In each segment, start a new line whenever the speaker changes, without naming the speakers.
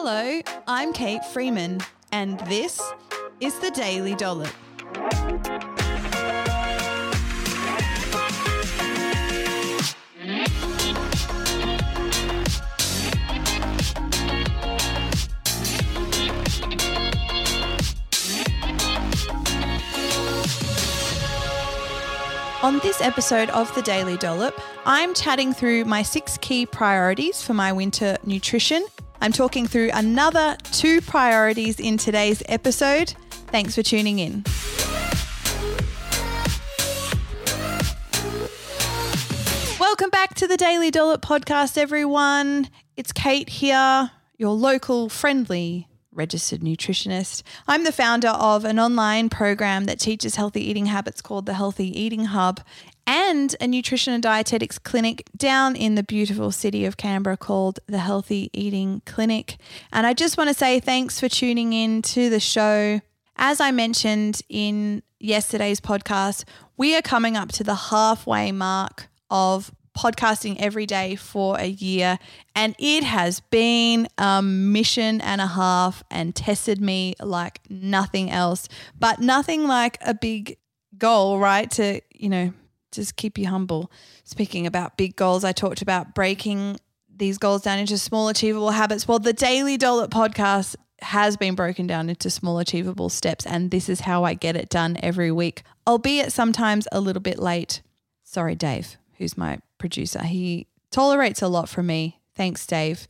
Hello, I'm Kate Freeman, and this is the Daily Dollop. On this episode of the Daily Dollop, I'm chatting through my six key priorities for my winter nutrition. I'm talking through another two priorities in today's episode. Thanks for tuning in. Welcome back to the Daily Dollop podcast, everyone. It's Kate here, your local friendly registered nutritionist. I'm the founder of an online program that teaches healthy eating habits called the Healthy Eating Hub and a nutrition and dietetics clinic down in the beautiful city of Canberra called the Healthy Eating Clinic. And I just want to say thanks for tuning in to the show. As I mentioned in yesterday's podcast, we are coming up to the halfway mark of podcasting every day for a year, and it has been a mission and a half and tested me like nothing else, but nothing like a big goal, right? To, you know, just keep you humble. Speaking about big goals, I talked about breaking these goals down into small, achievable habits. Well, the Daily Dollop podcast has been broken down into small, achievable steps, and this is how I get it done every week, albeit sometimes a little bit late. Sorry, Dave, who's my producer. He tolerates a lot from me. Thanks, Dave.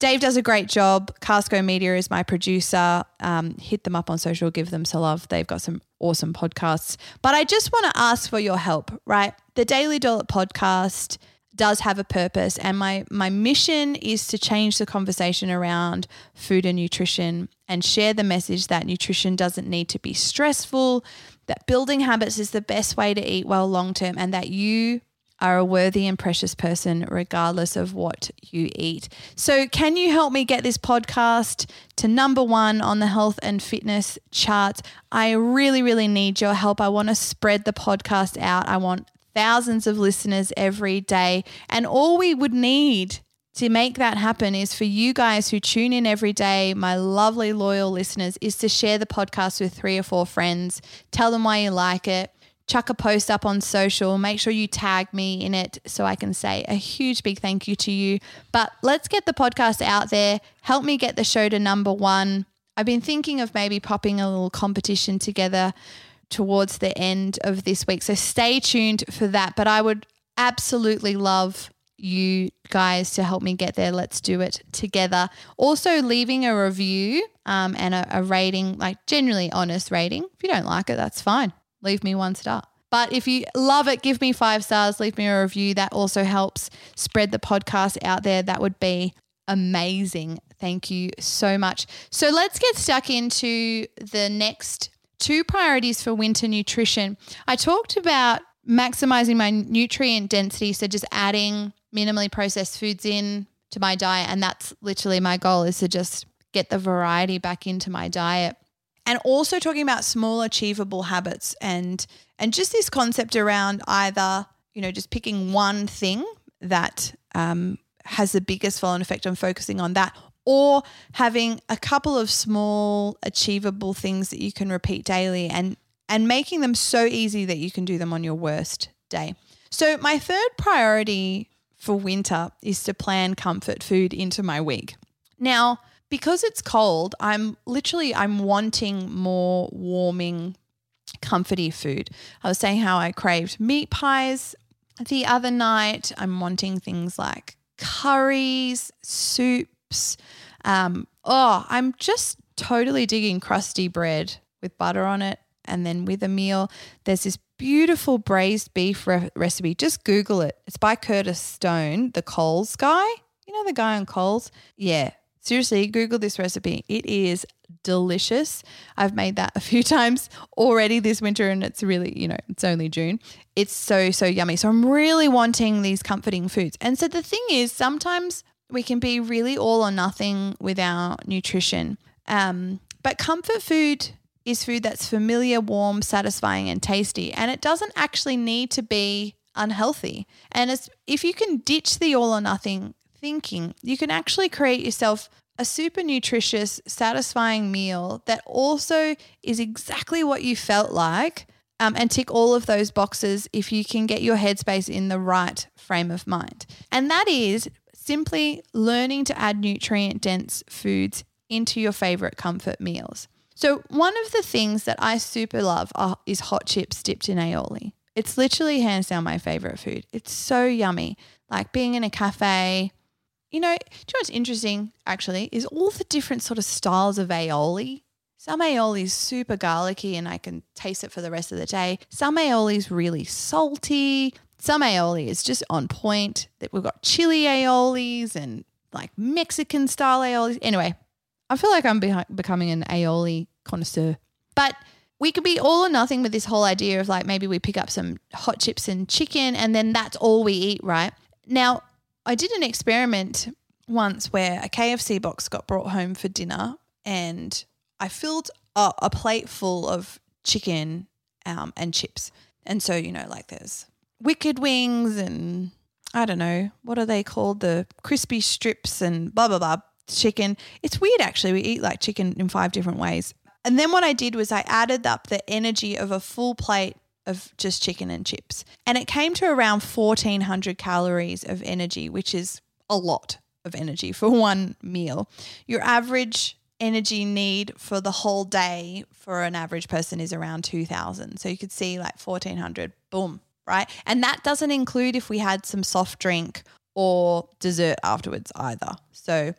Dave does a great job. Casco Media is my producer. Um, hit them up on social, give them some love. They've got some awesome podcasts. But I just want to ask for your help, right? The Daily Dollop podcast does have a purpose and my my mission is to change the conversation around food and nutrition and share the message that nutrition doesn't need to be stressful that building habits is the best way to eat well long term and that you are a worthy and precious person, regardless of what you eat. So, can you help me get this podcast to number one on the health and fitness charts? I really, really need your help. I want to spread the podcast out. I want thousands of listeners every day. And all we would need to make that happen is for you guys who tune in every day, my lovely, loyal listeners, is to share the podcast with three or four friends. Tell them why you like it chuck a post up on social. Make sure you tag me in it so I can say a huge big thank you to you. But let's get the podcast out there. Help me get the show to number one. I've been thinking of maybe popping a little competition together towards the end of this week. So stay tuned for that. But I would absolutely love you guys to help me get there. Let's do it together. Also, leaving a review um, and a, a rating, like generally honest rating. If you don't like it, that's fine leave me one star. But if you love it, give me five stars, leave me a review. That also helps spread the podcast out there. That would be amazing. Thank you so much. So let's get stuck into the next two priorities for winter nutrition. I talked about maximizing my nutrient density, so just adding minimally processed foods in to my diet and that's literally my goal is to just get the variety back into my diet and also talking about small achievable habits and and just this concept around either you know just picking one thing that um, has the biggest flow-on effect on focusing on that or having a couple of small achievable things that you can repeat daily and and making them so easy that you can do them on your worst day. So my third priority for winter is to plan comfort food into my week. Now because it's cold, I'm literally I'm wanting more warming, comforty food. I was saying how I craved meat pies the other night. I'm wanting things like curries, soups. Um, oh, I'm just totally digging crusty bread with butter on it. And then with a meal, there's this beautiful braised beef re- recipe. Just Google it. It's by Curtis Stone, the Coles guy. You know the guy on Coles? Yeah, Seriously, Google this recipe. It is delicious. I've made that a few times already this winter and it's really, you know, it's only June. It's so, so yummy. So I'm really wanting these comforting foods. And so the thing is, sometimes we can be really all or nothing with our nutrition. Um, but comfort food is food that's familiar, warm, satisfying, and tasty. And it doesn't actually need to be unhealthy. And if you can ditch the all or nothing thinking, you can actually create yourself a super nutritious, satisfying meal that also is exactly what you felt like um, and tick all of those boxes if you can get your headspace in the right frame of mind. And that is simply learning to add nutrient dense foods into your favorite comfort meals. So, one of the things that I super love are, is hot chips dipped in aioli. It's literally hands down my favorite food. It's so yummy. Like being in a cafe, you know, do you know what's interesting actually is all the different sort of styles of aioli. Some aioli is super garlicky and I can taste it for the rest of the day. Some aioli is really salty. Some aioli is just on point. That we've got chili aiolis and like Mexican style aiolis. Anyway, I feel like I'm be- becoming an aioli connoisseur. But we could be all or nothing with this whole idea of like maybe we pick up some hot chips and chicken and then that's all we eat, right? Now, I did an experiment once where a KFC box got brought home for dinner and I filled a, a plate full of chicken um, and chips. And so, you know, like there's wicked wings and I don't know, what are they called? The crispy strips and blah, blah, blah, chicken. It's weird actually. We eat like chicken in five different ways. And then what I did was I added up the energy of a full plate of just chicken and chips. And it came to around 1400 calories of energy, which is a lot of energy for one meal. Your average energy need for the whole day for an average person is around 2000. So you could see like 1400, boom, right? And that doesn't include if we had some soft drink or dessert afterwards either. So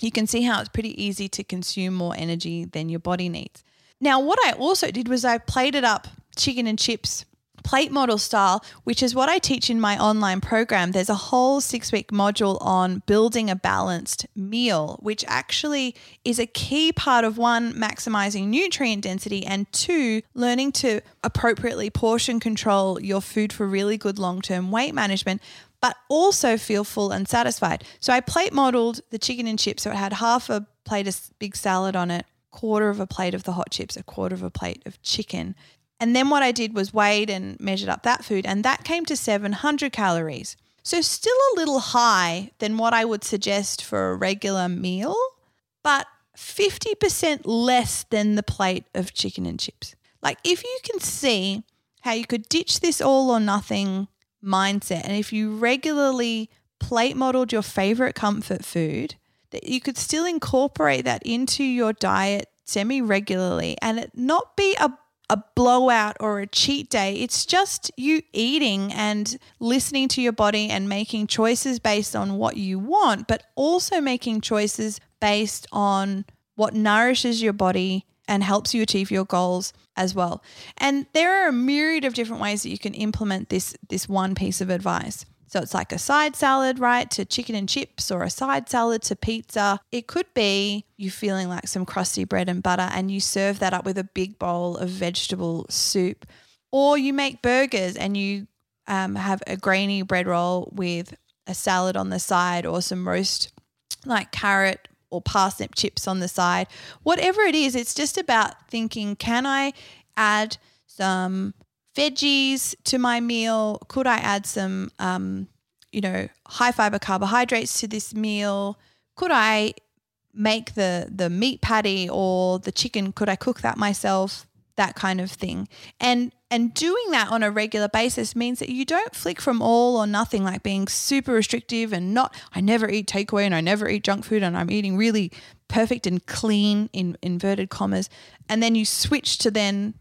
you can see how it's pretty easy to consume more energy than your body needs. Now, what I also did was I played it up chicken and chips plate model style, which is what I teach in my online program. There's a whole six week module on building a balanced meal, which actually is a key part of one, maximizing nutrient density, and two, learning to appropriately portion control your food for really good long term weight management. But also feel full and satisfied. So I plate modeled the chicken and chips. So it had half a plate of big salad on it, quarter of a plate of the hot chips, a quarter of a plate of chicken. And then what I did was weighed and measured up that food, and that came to 700 calories. So, still a little high than what I would suggest for a regular meal, but 50% less than the plate of chicken and chips. Like, if you can see how you could ditch this all or nothing mindset, and if you regularly plate modeled your favorite comfort food, that you could still incorporate that into your diet semi regularly and it not be a a blowout or a cheat day. It's just you eating and listening to your body and making choices based on what you want, but also making choices based on what nourishes your body and helps you achieve your goals as well. And there are a myriad of different ways that you can implement this this one piece of advice. So it's like a side salad, right, to chicken and chips, or a side salad to pizza. It could be you feeling like some crusty bread and butter and you serve that up with a big bowl of vegetable soup. Or you make burgers and you um, have a grainy bread roll with a salad on the side or some roast like carrot or parsnip chips on the side. Whatever it is, it's just about thinking can I add some veggies to my meal? Could I add some, um, you know, high fiber carbohydrates to this meal? Could I make the the meat patty or the chicken? Could I cook that myself? That kind of thing. And and doing that on a regular basis means that you don't flick from all or nothing, like being super restrictive and not. I never eat takeaway and I never eat junk food and I'm eating really perfect and clean in inverted commas. And then you switch to then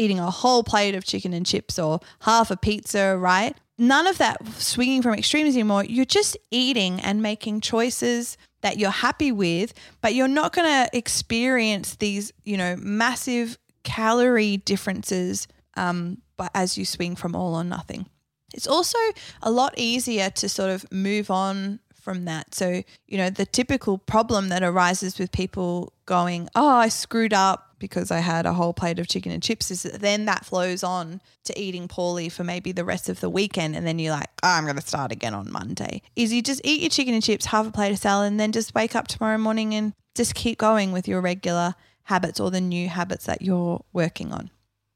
eating a whole plate of chicken and chips or half a pizza, right? None of that swinging from extremes anymore. You're just eating and making choices that you're happy with, but you're not going to experience these, you know, massive calorie differences um, but as you swing from all or nothing. It's also a lot easier to sort of move on from that. So, you know, the typical problem that arises with people going, Oh, I screwed up because I had a whole plate of chicken and chips is that then that flows on to eating poorly for maybe the rest of the weekend. And then you're like, oh, I'm going to start again on Monday. Is you just eat your chicken and chips, half a plate of salad, and then just wake up tomorrow morning and just keep going with your regular habits or the new habits that you're working on.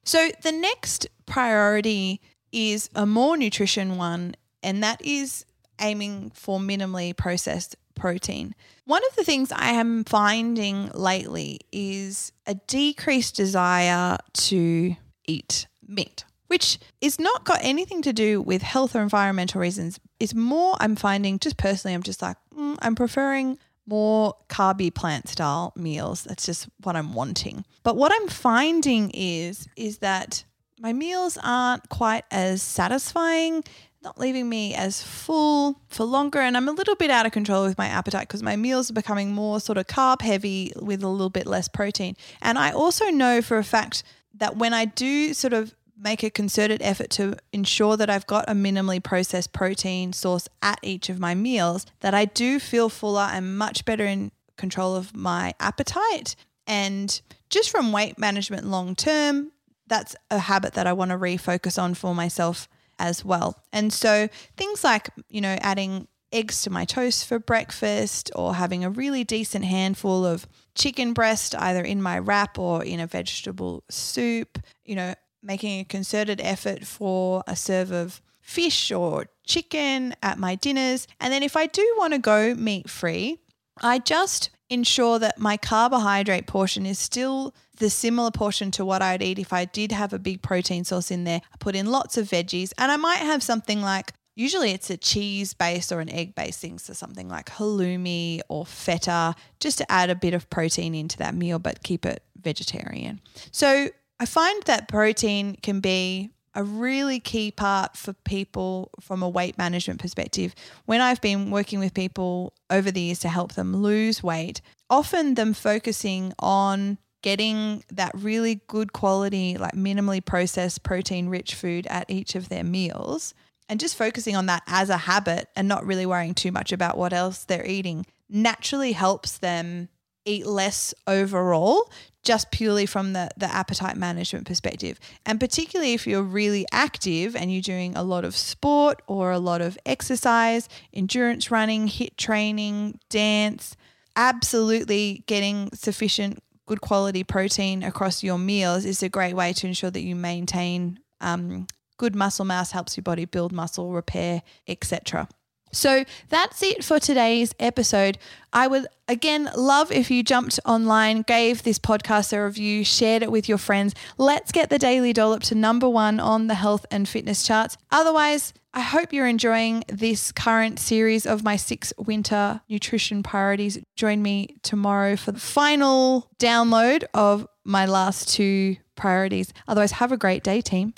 So the next priority is a more nutrition one, and that is aiming for minimally processed protein. One of the things I am finding lately is a decreased desire to eat meat, which is not got anything to do with health or environmental reasons. It's more, I'm finding just personally, I'm just like, mm, I'm preferring more carby plant style meals. That's just what I'm wanting. But what I'm finding is is that my meals aren't quite as satisfying, not leaving me as full for longer and I'm a little bit out of control with my appetite because my meals are becoming more sort of carb heavy with a little bit less protein. And I also know for a fact that when I do sort of make a concerted effort to ensure that I've got a minimally processed protein source at each of my meals, that I do feel fuller and much better in control of my appetite. And just from weight management long term, that's a habit that I want to refocus on for myself as well. And so things like, you know, adding eggs to my toast for breakfast or having a really decent handful of chicken breast either in my wrap or in a vegetable soup, you know, making a concerted effort for a serve of fish or chicken at my dinners. And then if I do want to go meat free, I just ensure that my carbohydrate portion is still the similar portion to what I'd eat if I did have a big protein source in there. I put in lots of veggies and I might have something like Usually it's a cheese base or an egg based thing, so something like halloumi or feta, just to add a bit of protein into that meal, but keep it vegetarian. So I find that protein can be a really key part for people from a weight management perspective. When I've been working with people over the years to help them lose weight, often them focusing on getting that really good quality, like minimally processed protein rich food at each of their meals and just focusing on that as a habit and not really worrying too much about what else they're eating naturally helps them eat less overall just purely from the, the appetite management perspective. And particularly if you're really active and you're doing a lot of sport or a lot of exercise, endurance running, HIIT training, dance, absolutely getting sufficient good quality protein across your meals is a great way to ensure that you maintain um, good muscle mass, helps your body build muscle, repair, etc. So that's it for today's episode. I would again love if you jumped online, gave this podcast a review, shared it with your friends. Let's get the Daily Dollop to number one on the health and fitness charts. Otherwise, I hope you're enjoying this current series of my six winter nutrition priorities. Join me tomorrow for the final download of my last two priorities. Otherwise, have a great day, team.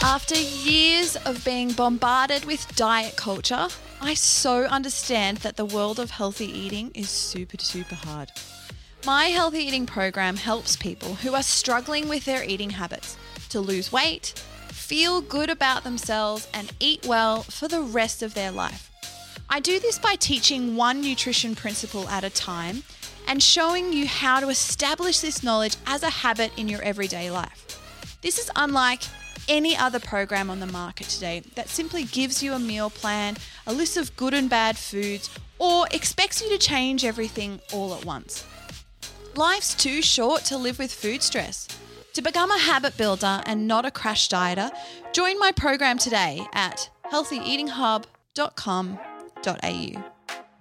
After years of being bombarded with diet culture, I so understand that the world of healthy eating is super, super hard. My healthy eating program helps people who are struggling with their eating habits to lose weight, feel good about themselves, and eat well for the rest of their life. I do this by teaching one nutrition principle at a time and showing you how to establish this knowledge as a habit in your everyday life. This is unlike any other program on the market today that simply gives you a meal plan, a list of good and bad foods, or expects you to change everything all at once. Life's too short to live with food stress. To become a habit builder and not a crash dieter, join my program today at healthyeatinghub.com.au.